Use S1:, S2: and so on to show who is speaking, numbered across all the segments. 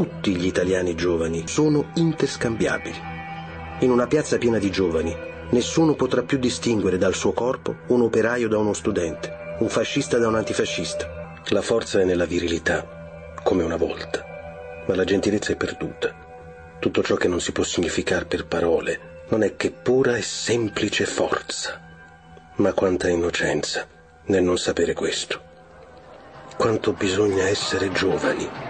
S1: tutti gli italiani giovani sono interscambiabili. In una piazza piena di giovani, nessuno potrà più distinguere dal suo corpo un operaio da uno studente, un fascista da un antifascista. La forza è nella virilità, come una volta, ma la gentilezza è perduta. Tutto ciò che non si può significare per parole non è che pura e semplice forza. Ma quanta innocenza nel non sapere questo. Quanto bisogna essere giovani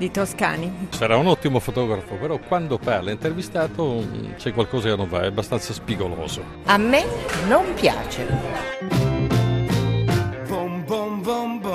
S2: di Toscani.
S3: Sarà un ottimo fotografo, però quando parla intervistato mm, c'è qualcosa che non va, è abbastanza spigoloso.
S4: A me non piace.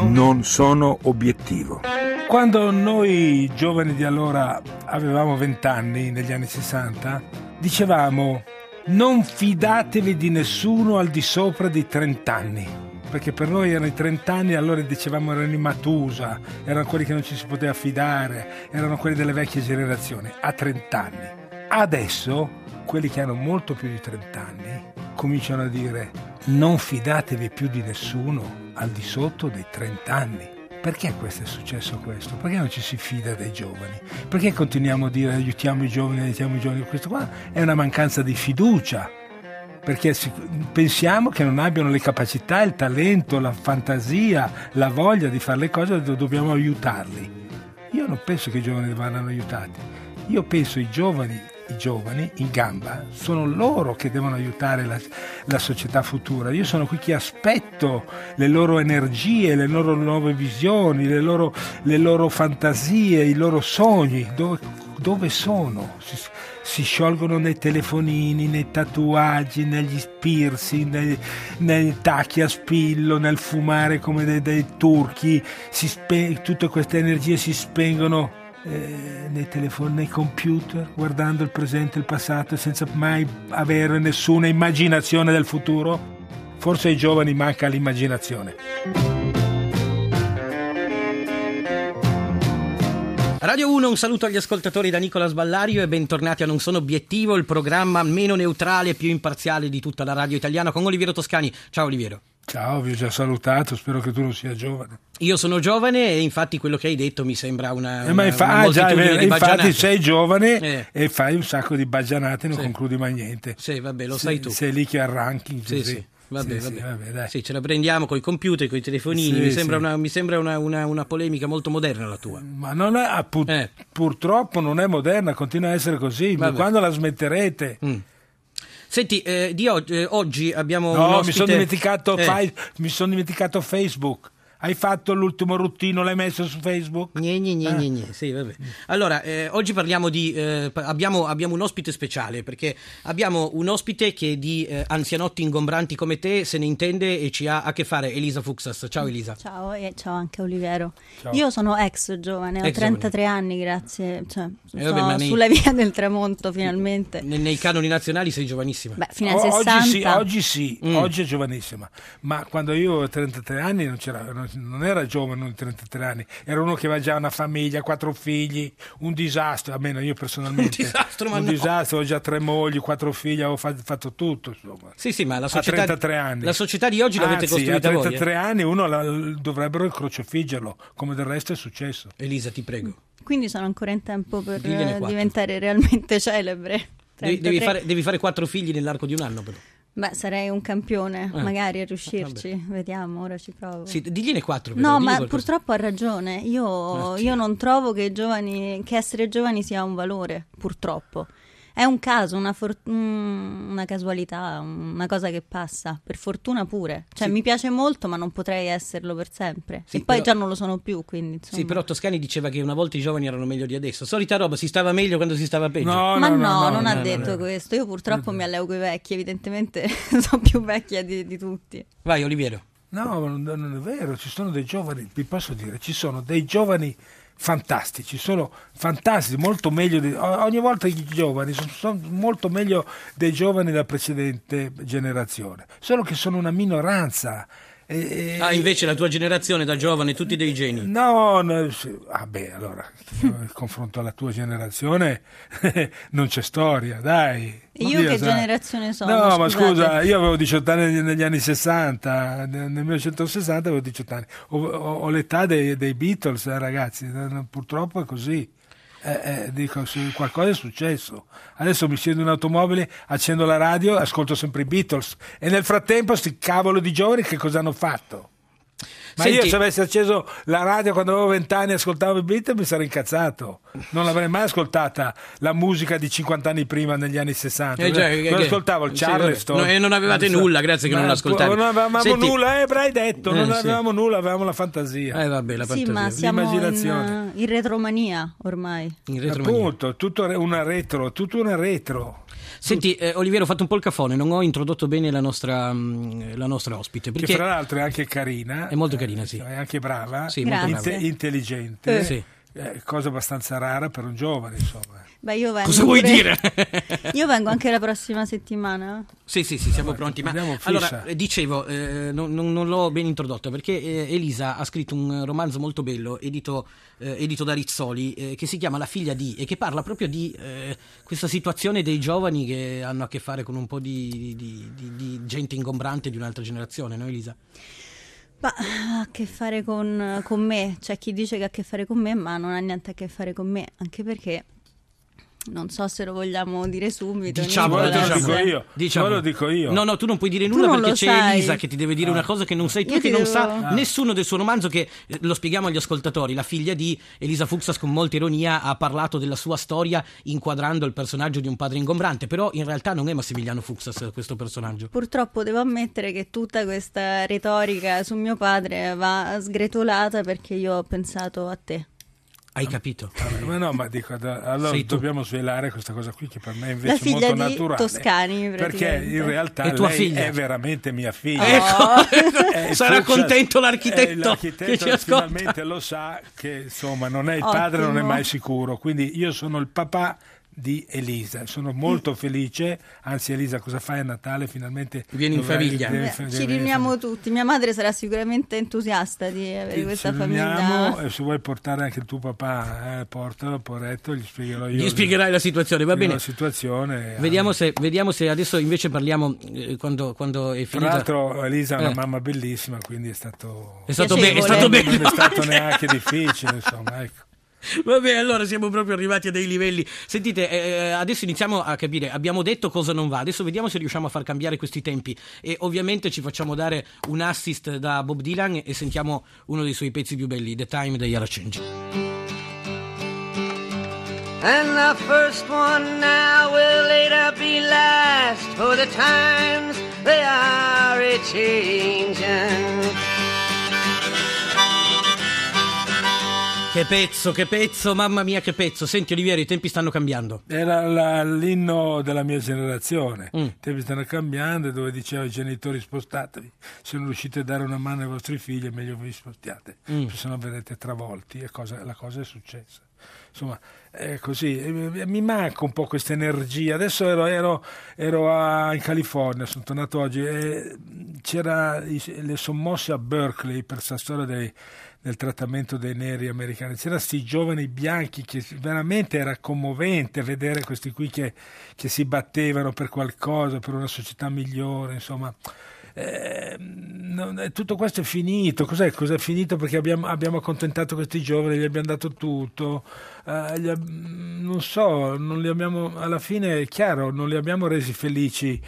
S5: Non sono obiettivo. Quando noi giovani di allora avevamo 20 anni, negli anni 60, dicevamo non fidatevi di nessuno al di sopra dei 30 anni perché per noi erano i 30 anni, allora dicevamo erano i Matusa, erano quelli che non ci si poteva fidare, erano quelli delle vecchie generazioni, a 30 anni. Adesso, quelli che hanno molto più di 30 anni, cominciano a dire non fidatevi più di nessuno al di sotto dei 30 anni. Perché questo è successo questo? Perché non ci si fida dei giovani? Perché continuiamo a dire aiutiamo i giovani, aiutiamo i giovani? Questo qua è una mancanza di fiducia perché pensiamo che non abbiano le capacità, il talento, la fantasia, la voglia di fare le cose, dobbiamo aiutarli. Io non penso che i giovani vadano aiutati, io penso ai giovani, i giovani in gamba, sono loro che devono aiutare la, la società futura. Io sono qui che aspetto le loro energie, le loro nuove visioni, le loro, le loro fantasie, i loro sogni. Dove, dove sono? Si sciolgono nei telefonini, nei tatuaggi, negli piercing, nei, nei tacchi a spillo, nel fumare come dei, dei turchi, spe- tutte queste energie si spengono eh, nei telefoni, nei computer, guardando il presente e il passato senza mai avere nessuna immaginazione del futuro. Forse ai giovani manca l'immaginazione.
S6: Radio 1, un saluto agli ascoltatori da Nicola Sballario e bentornati a Non Sono Obiettivo, il programma meno neutrale e più imparziale di tutta la radio italiana con Oliviero Toscani. Ciao Oliviero.
S5: Ciao, vi ho già salutato, spero che tu non sia giovane.
S6: Io sono giovane e infatti quello che hai detto mi sembra una,
S5: una, eh, ma infa- una ah, già, infatti sei giovane eh. e fai un sacco di baggianate e non sì. concludi mai niente.
S6: Sì, vabbè, lo sai tu.
S5: Sei lì che arranchi.
S6: Sì, sì. Vabbè, sì, vabbè. Sì, vabbè, sì, ce la prendiamo con i computer, con i telefonini. mi sembra, una, mi sembra una, una, una, polemica molto moderna la tua.
S5: Ma non è, ah, pur, eh. purtroppo non è moderna, continua a essere così. Quando la smetterete? Mm.
S6: Senti, eh, di oggi, eh, oggi abbiamo.
S5: No,
S6: ospite...
S5: mi sono dimenticato, eh. mi son dimenticato Facebook. Hai fatto l'ultimo ruttino, l'hai messo su Facebook?
S6: Gne, gne, gne. Sì, vabbè. Allora, eh, oggi parliamo di. Eh, abbiamo, abbiamo, un ospite speciale perché abbiamo un ospite che di eh, anzianotti ingombranti come te se ne intende e ci ha a che fare. Elisa Fuxas. Ciao, Elisa.
S7: Ciao, e ciao anche Oliviero. Ciao. Io sono ex giovane, ho ex 33 giovane. anni, grazie. Cioè, eh, vabbè, nei... sulla via del tramonto finalmente.
S6: Nei, nei, canoni nazionali sei giovanissima.
S7: Beh, fino a 60.
S5: Oggi sì, oggi, sì, mm. oggi è giovanissima. Ma quando io avevo 33 anni non c'era. Non non era giovane, non 33 anni, era uno che aveva già una famiglia, quattro figli, un disastro, almeno io personalmente.
S6: Un disastro, ma
S5: Un
S6: no.
S5: disastro, ho già tre mogli, quattro figli, avevo fatto tutto. Insomma.
S6: Sì, sì, ma la società,
S5: a 33 anni.
S6: La società di oggi l'avete
S5: Anzi,
S6: costruita
S5: a 33
S6: voi,
S5: eh? anni uno la, dovrebbero crocefiggerlo, come del resto è successo.
S6: Elisa, ti prego.
S7: Quindi sono ancora in tempo per diventare realmente celebre.
S6: Devi fare, devi fare quattro figli nell'arco di un anno, però.
S7: Beh, sarei un campione, eh. magari a riuscirci. Vabbè. Vediamo, ora ci provo.
S6: Sì, digliene quattro.
S7: Però, no, ma purtroppo ha ragione. Io, ah, io non trovo che, giovani, che essere giovani sia un valore, purtroppo. È un caso, una, for- una, casualità, una cosa che passa, per fortuna pure. Cioè, sì. mi piace molto, ma non potrei esserlo per sempre. Sì, e poi già non lo sono più, quindi insomma.
S6: Sì, però Toscani diceva che una volta i giovani erano meglio di adesso. Solita roba, si stava meglio quando si stava peggio.
S5: No,
S7: ma
S5: no,
S7: no,
S5: no
S7: non ha detto questo. Io purtroppo mi alleo con i vecchi, evidentemente sono più vecchia di, di tutti.
S6: Vai, Oliviero.
S5: No, non è vero, ci sono dei giovani, vi posso dire, ci sono dei giovani fantastici, sono fantastici, molto meglio di, ogni volta i giovani sono, sono, molto meglio dei giovani della precedente generazione, solo che sono una minoranza.
S6: E, ah, invece la tua generazione da giovane, tutti dei geni.
S5: No, no ah beh, allora, in confronto alla tua generazione non c'è storia, dai.
S7: Io che sai. generazione sono?
S5: No,
S7: scusate.
S5: ma scusa, io avevo 18 anni negli anni 60, nel 1960 avevo 18 anni. Ho, ho, ho l'età dei, dei Beatles, eh, ragazzi, purtroppo è così. Eh, eh, dico, qualcosa è successo. Adesso mi siedo in automobile, accendo la radio, ascolto sempre i Beatles e nel frattempo sti cavolo di giovani che cosa hanno fatto? Ma Senti, io se avessi acceso la radio quando avevo vent'anni e ascoltavo i Beatles mi sarei incazzato. Non l'avrei mai ascoltata la musica di 50 anni prima, negli anni 60. Eh, già, non ascoltavo il Charleston.
S6: Sì, no, e non avevate non nulla, grazie che non l'ascoltavi.
S5: Non avevamo Senti, nulla, eh, hai detto, non eh, avevamo sì. nulla, avevamo la fantasia.
S6: Eh vabbè, la fantasia.
S7: Sì, ma siamo L'immaginazione. In, in retromania ormai.
S5: In retromania. Appunto, tutto una retro, tutto una retro.
S6: Senti, eh, Oliviero, ho fatto un po' il cafone, non ho introdotto bene la nostra, mh, mm, la nostra ospite. Perché
S5: che fra l'altro è anche carina.
S6: È molto carina, sì.
S5: È anche brava,
S6: sì, molto
S5: inte- intelligente. Eh. Sì. Eh, cosa abbastanza rara per un giovane, insomma.
S7: Beh, io vengo
S6: Cosa vuoi
S7: pure...
S6: dire?
S7: io vengo anche la prossima settimana.
S6: Sì, sì, sì, siamo pronti. Ma allora, eh, dicevo, eh, non, non, non, l'ho ben introdotto perché eh, Elisa ha scritto un romanzo molto bello, edito, eh, edito da Rizzoli, eh, che si chiama La figlia di e che parla proprio di eh, questa situazione dei giovani che hanno a che fare con un po' di, di, di, di gente ingombrante di un'altra generazione, no, Elisa?
S7: Ma ha a che fare con, con me, c'è chi dice che ha a che fare con me, ma non ha niente a che fare con me, anche perché non so se lo vogliamo dire subito.
S6: Diciamo,
S5: lo dico io. Diciamo. lo dico io.
S6: No, no, tu non puoi dire nulla perché c'è
S7: sai.
S6: Elisa che ti deve dire ah. una cosa che non sai tu,
S7: io
S6: che
S7: devo...
S6: non sa ah. nessuno del suo romanzo. Che eh, lo spieghiamo agli ascoltatori. La figlia di Elisa Fuxas, con molta ironia, ha parlato della sua storia inquadrando il personaggio di un padre ingombrante. Però in realtà non è Massimiliano Fuxas questo personaggio.
S7: Purtroppo devo ammettere che tutta questa retorica su mio padre va sgretolata perché io ho pensato a te.
S6: Hai capito?
S5: Ma no, ma dico, allora dobbiamo svelare questa cosa qui che per me è invece molto
S7: di
S5: naturale.
S7: Toscani,
S5: perché in realtà
S6: è tua
S5: lei
S6: figlia.
S5: è veramente mia figlia.
S6: Oh. Ecco, sarà contento l'architetto.
S5: l'architetto che finalmente lo sa che insomma non è il padre, Ottimo. non è mai sicuro. Quindi io sono il papà di Elisa. Sono molto mm. felice, anzi Elisa cosa fai a Natale? Finalmente
S6: vieni in famiglia.
S7: Deve, deve, ci riuniamo tutti, mia madre sarà sicuramente entusiasta di avere questa ci famiglia.
S5: E se vuoi portare anche il tuo papà, eh, portalo, poretto, gli spiegherò io.
S6: Gli spiegherai la situazione, va bene.
S5: La situazione.
S6: Vediamo, se, vediamo se adesso invece parliamo eh, quando, quando, è finita.
S5: Tra l'altro Elisa è una eh. mamma bellissima, quindi è stato...
S6: È stato, be- è stato bene.
S5: Non è stato neanche difficile, insomma, ecco.
S6: Vabbè, allora siamo proprio arrivati a dei livelli. Sentite, eh, eh, adesso iniziamo a capire. Abbiamo detto cosa non va, adesso vediamo se riusciamo a far cambiare questi tempi. E ovviamente ci facciamo dare un assist da Bob Dylan e sentiamo uno dei suoi pezzi più belli, The Time Are Changing. And the first one now will later be last, for the times they are a Che pezzo, che pezzo, mamma mia che pezzo. Senti Oliviero, i tempi stanno cambiando.
S5: Era la, l'inno della mia generazione. Mm. I tempi stanno cambiando dove diceva ai genitori spostatevi. Se non riuscite a dare una mano ai vostri figli è meglio vi spostiate, mm. se no verrete travolti e cosa, la cosa è successa. Insomma, è così. Mi manca un po' questa energia. Adesso ero, ero, ero a, in California, sono tornato oggi e c'era le sommosse a Berkeley per questa storia dei del trattamento dei neri americani. C'erano questi giovani bianchi che veramente era commovente vedere questi qui che, che si battevano per qualcosa, per una società migliore, insomma. Eh, non, tutto questo è finito. Cos'è? Cos'è finito? Perché abbiamo, abbiamo accontentato questi giovani, gli abbiamo dato tutto. Eh, ab- non so, non abbiamo, alla fine è chiaro, non li abbiamo resi felici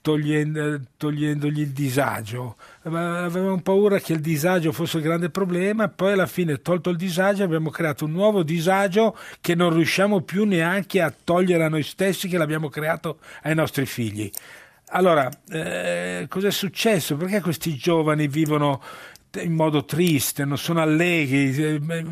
S5: togliendo, togliendogli il disagio. Avevamo paura che il disagio fosse il grande problema, poi alla fine, tolto il disagio, abbiamo creato un nuovo disagio che non riusciamo più neanche a togliere a noi stessi, che l'abbiamo creato ai nostri figli. Allora, eh, cos'è successo? Perché questi giovani vivono in modo triste, non sono allegri, eh, beh,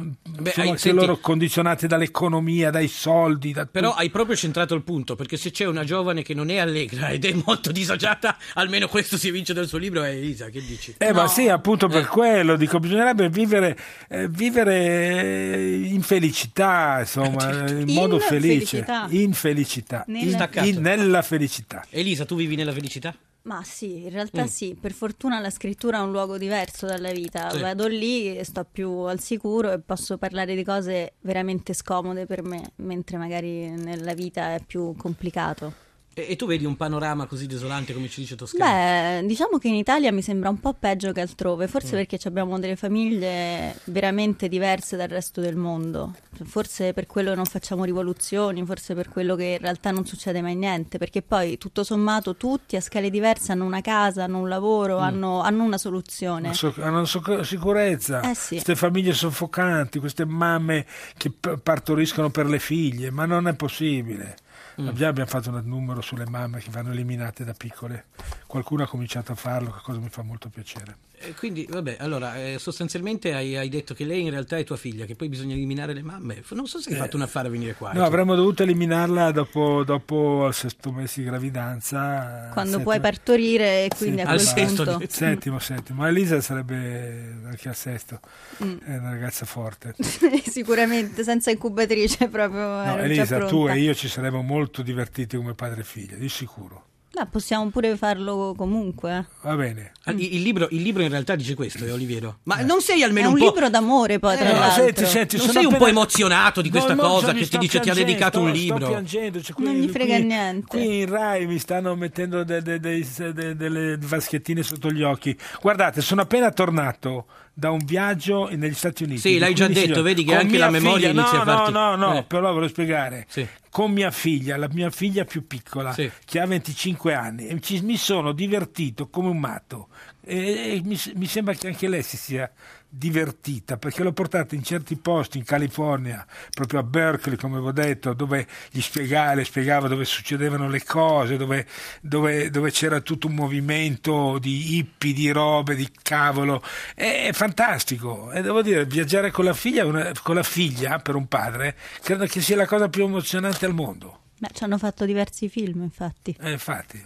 S5: sono anche
S6: senti,
S5: loro condizionati dall'economia, dai soldi. Da
S6: Però
S5: tutto.
S6: hai proprio centrato il punto, perché se c'è una giovane che non è allegra ed è molto disagiata, almeno questo si evince dal suo libro, è Elisa, che dici?
S5: Eh, ma sì, appunto per quello dico, bisognerebbe vivere, eh, vivere in felicità, insomma, in,
S7: In
S5: modo felice,
S7: felicità.
S5: in felicità,
S7: Nella-
S5: in- in- nella felicità.
S6: Elisa, tu vivi nella felicità?
S7: Ma sì, in realtà
S6: Mm.
S7: sì, per fortuna la scrittura è un luogo diverso dalla vita.
S6: Sì.
S7: Vado lì e sto più al sicuro e posso parlare di cose veramente scomode per me, mentre magari nella vita è più complicato.
S6: E, e tu vedi un panorama così desolante come ci dice Toscana?
S7: Beh, diciamo che in Italia mi sembra un po' peggio che altrove, forse
S6: Mm.
S7: perché abbiamo delle famiglie veramente diverse dal resto del mondo. Forse per quello non facciamo rivoluzioni, forse per quello che in realtà non succede mai niente, perché poi tutto sommato tutti a scale diverse hanno una casa, hanno un lavoro,
S6: Mm.
S7: hanno, hanno una soluzione.
S5: Hanno so- hanno so- sicurezza,
S7: Eh sì.
S5: queste famiglie soffocanti, queste mamme che p- partoriscono per le figlie, ma non è possibile.
S6: Mm.
S5: Abbiamo, abbiamo fatto un numero sulle mamme che vanno eliminate da piccole. Qualcuno ha cominciato a farlo, che cosa mi fa molto piacere.
S6: E quindi, vabbè, allora, eh, sostanzialmente hai, hai detto che lei in realtà è tua figlia, che poi bisogna eliminare le mamme. Non so se hai
S5: Eh.
S6: fatto un affare a venire qua.
S5: No,
S6: eh, tu.
S5: avremmo dovuto eliminarla dopo, dopo il sesto mese di gravidanza.
S7: Quando
S5: settimo-
S7: puoi partorire e quindi
S6: al
S7: quel
S6: sesto
S7: punto...
S5: Settimo, settimo. Ma Elisa sarebbe anche al sesto.
S7: Mm.
S5: È una ragazza forte.
S7: Sicuramente senza incubatrice proprio.
S5: No, Elisa, tu e io ci saremmo molto divertiti come padre e figlia, di sicuro.
S7: Beh, possiamo pure farlo comunque. eh.
S5: Va bene.
S6: Ah, Il, il libro, il libro in realtà dice questo, eh, Oliviero. Ma non sei
S7: È
S6: almeno
S7: un
S6: un, po'.
S7: libro d'amore poi, tra
S6: Eh,
S7: l'altro.
S5: senti, senti,
S6: Non
S5: sono
S6: sei un
S5: appena-
S6: po' emozionato di questa
S5: No,
S6: cosa che ti dice ti ha dedicato un libro?
S5: Sto piangendo, cioè, qui-
S7: Non gli frega
S5: qui-
S7: niente.
S5: Qui in Rai mi stanno mettendo de- de- de- delle vaschettine sotto gli occhi. Guardate, sono appena tornato da un viaggio negli Stati Uniti.
S6: Sì, l'hai già
S5: 15
S6: detto,
S5: giorni,
S6: vedi che anche la memoria
S5: figlia.
S6: inizia
S5: no,
S6: a farti-
S5: No, no, no,
S6: Eh.
S5: però ve lo spiegare.
S6: Sì.
S5: Con mia figlia, la mia figlia più piccola,
S6: Sì.
S5: che ha 25 anni, ci- mi sono divertito come un matto. E, e mi, mi sembra che anche lei si sia divertita perché l'ho portata in certi posti in California, proprio a Berkeley, come avevo detto, dove gli spiegava, le spiegava dove succedevano le cose, dove, dove- dove c'era tutto un movimento di hippie, di robe, di cavolo. È, è fantastico. E devo dire, viaggiare con la figlia, una- con la figlia per un padre, credo che sia la cosa più emozionante al mondo.
S7: Beh, ci hanno fatto diversi film, infatti.
S5: Eh, infatti.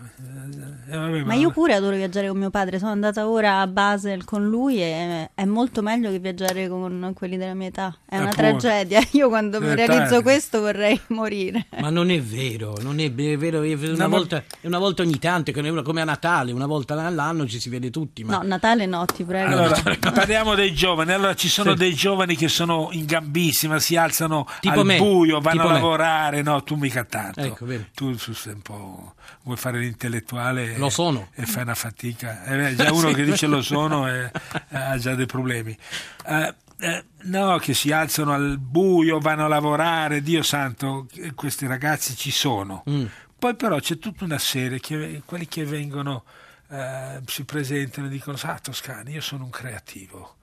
S5: Eh, vabbè,
S7: Ma io pure adoro viaggiare con mio padre. Sono andata ora a Basel con lui e è molto meglio che viaggiare con quelli della mia età. È una
S5: Appunto.
S7: tragedia. Io quando mi
S5: Eh,
S7: realizzo
S5: tardi.
S7: questo vorrei morire.
S6: Ma non è vero, non è, è vero, è una,
S5: No, ma-
S6: volta, è una volta ogni tanto, come a Natale, una volta all'anno ci si vede tutti. Ma...
S7: No, Natale no, ti prego.
S5: Allora,
S7: no.
S5: parliamo dei giovani. Allora, ci sono
S6: Sì.
S5: dei giovani che sono in gambissima, si alzano
S6: Tipo
S5: al
S6: me,
S5: buio, vanno
S6: tipo
S5: a
S6: me.
S5: lavorare. No, tu mica tanto.
S6: Ecco,
S5: tu su- sei un po' vuoi fare l'intellettuale.
S6: Lo sono.
S5: E fai una fatica. Eh, già uno
S6: Sì.
S5: che dice lo sono eh, ha già dei problemi. Eh, eh, no, che si alzano al buio, vanno a lavorare. Dio santo, eh, questi ragazzi ci sono.
S6: Mm.
S5: Poi però c'è tutta una serie, che, quelli che vengono, eh, si presentano e dicono, ah Toscani, io sono un creativo.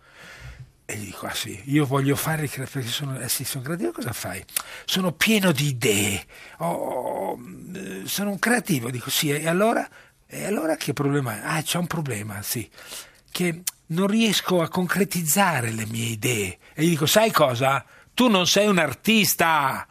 S5: E gli dico, ah sì, io voglio fare perché sono, eh sì, sono creativo, cosa fai? Sono pieno di idee, Oh, sono un creativo, dico sì, e allora, e allora che problema è? Ah, c'è un problema, sì, che non riesco a concretizzare le mie idee. E gli dico, sai cosa? Tu non sei un artista,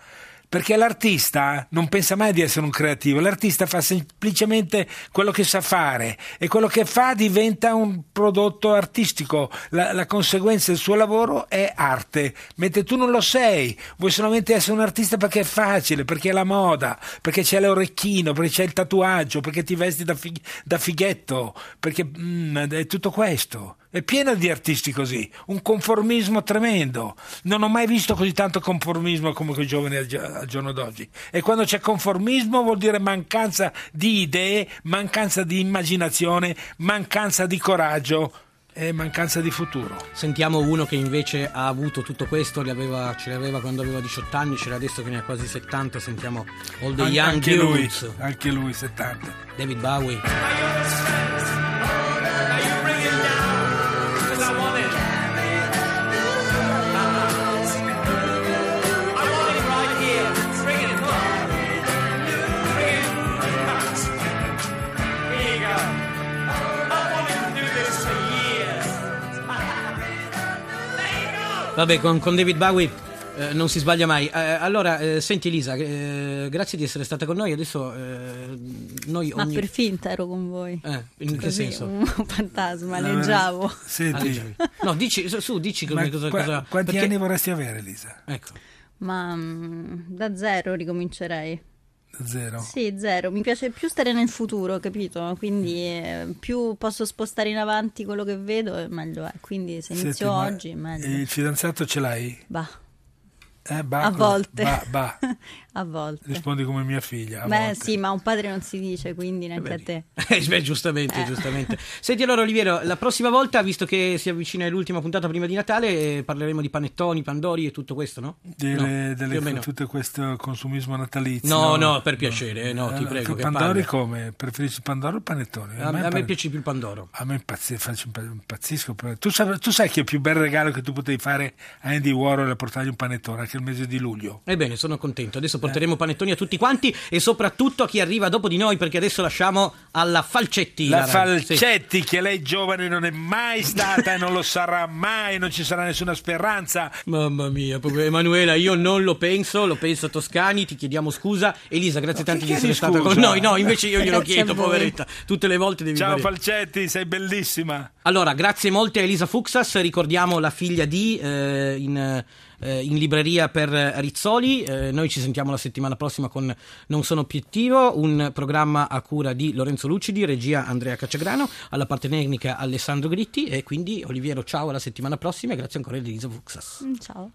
S5: perché l'artista non pensa mai di essere un creativo, l'artista fa semplicemente quello che sa fare e quello che fa diventa un prodotto artistico, la, la conseguenza del suo lavoro è arte, mentre tu non lo sei, vuoi solamente essere un artista perché è facile, perché è la moda, perché c'è l'orecchino, perché c'è il tatuaggio, perché ti vesti da, fig- da fighetto, perché mm, è tutto questo. È pieno di artisti così, un conformismo tremendo. Non ho mai visto così tanto conformismo come quei giovani al, gio- al giorno d'oggi. E quando c'è conformismo vuol dire mancanza di idee, mancanza di immaginazione, mancanza di coraggio e mancanza di futuro.
S6: Sentiamo uno che invece ha avuto tutto questo, aveva- ce l'aveva quando aveva 18 anni, ce l'ha adesso che ne ha quasi 70. Sentiamo All the
S5: An-
S6: Young
S5: anche lui, anche lui 70.
S6: David Bowie. Vabbè, con, con David Bowie eh, non si sbaglia mai. Eh, allora, eh, senti Elisa, eh, grazie di essere stata con noi. Adesso eh, noi
S7: Ma
S6: ogni...
S7: per finta ero con voi.
S6: Eh, in che
S7: Così,
S6: senso?
S7: Un fantasma,
S5: No,
S7: leggiavo.
S5: Senti,
S6: No, dici, su, dici
S5: ma
S6: come cosa...
S5: qua-
S6: cosa-
S5: quanti
S6: perché-
S5: anni vorresti avere, Elisa?
S6: Ecco.
S7: Ma mm, da zero ricomincerei.
S5: Zero.
S7: Sì, zero. Mi piace più stare nel futuro, capito? Quindi eh, più posso spostare in avanti quello che vedo, meglio è. Quindi se inizio
S5: Senti, ma
S7: oggi, meglio.
S5: Il fidanzato ce l'hai?
S7: Bah,
S5: Eh, bah,
S7: a volte.
S5: Bah, bah.
S7: a volte.
S5: Rispondi come mia figlia. a
S7: Beh,
S5: volte.
S7: sì, ma un padre non si dice, quindi neanche a te.
S6: Eh, beh, giustamente,
S7: Eh.
S6: giustamente. Senti allora Oliviero, la prossima volta, visto che si avvicina l'ultima puntata prima di Natale, eh, parleremo di panettoni, pandori e tutto questo, no?
S5: Delle,
S6: No,
S5: delle- tutto questo consumismo natalizio.
S6: No, no, per piacere, eh, no, ti
S5: Eh,
S6: prego, che
S5: Pandori come? Preferisci Pandoro o Panettone?
S6: A, a me
S5: par-
S6: piace più il pandoro.
S5: A me impazzisco. Tu sai, tu sai che il più bel regalo che tu potevi fare a Andy Warhol è portargli un panettone anche il mese di luglio.
S6: Ebbene, sono contento. Adesso porteremo panettoni a tutti quanti e soprattutto a chi arriva dopo di noi, perché adesso lasciamo alla Falcetti.
S5: La
S6: radio. Sì.
S5: Falcetti, che lei giovane non è mai stata e non lo sarà mai, non ci sarà nessuna speranza.
S6: Mamma mia, Emanuela, io non lo penso, lo penso a Toscani, ti chiediamo scusa. Elisa, grazie tanti di
S5: che
S6: essere
S5: chiedi
S6: stata con
S5: scusa?
S6: noi. No, invece io glielo chiedo, poveretta. Tutte le volte devi
S5: Ciao
S6: fare-
S5: Falcetti, sei bellissima.
S6: Allora, grazie molte a Elisa Fuxas, ricordiamo la figlia di eh, in, eh, in libreria per Rizzoli. Eh, noi ci sentiamo la settimana prossima con Non sono obiettivo, un programma a cura di Lorenzo Lucidi, regia Andrea Cacciagrano, alla parte tecnica Alessandro Gritti e quindi Oliviero ciao alla settimana prossima e grazie ancora Elisa Fuxas.
S7: Mm, Ciao.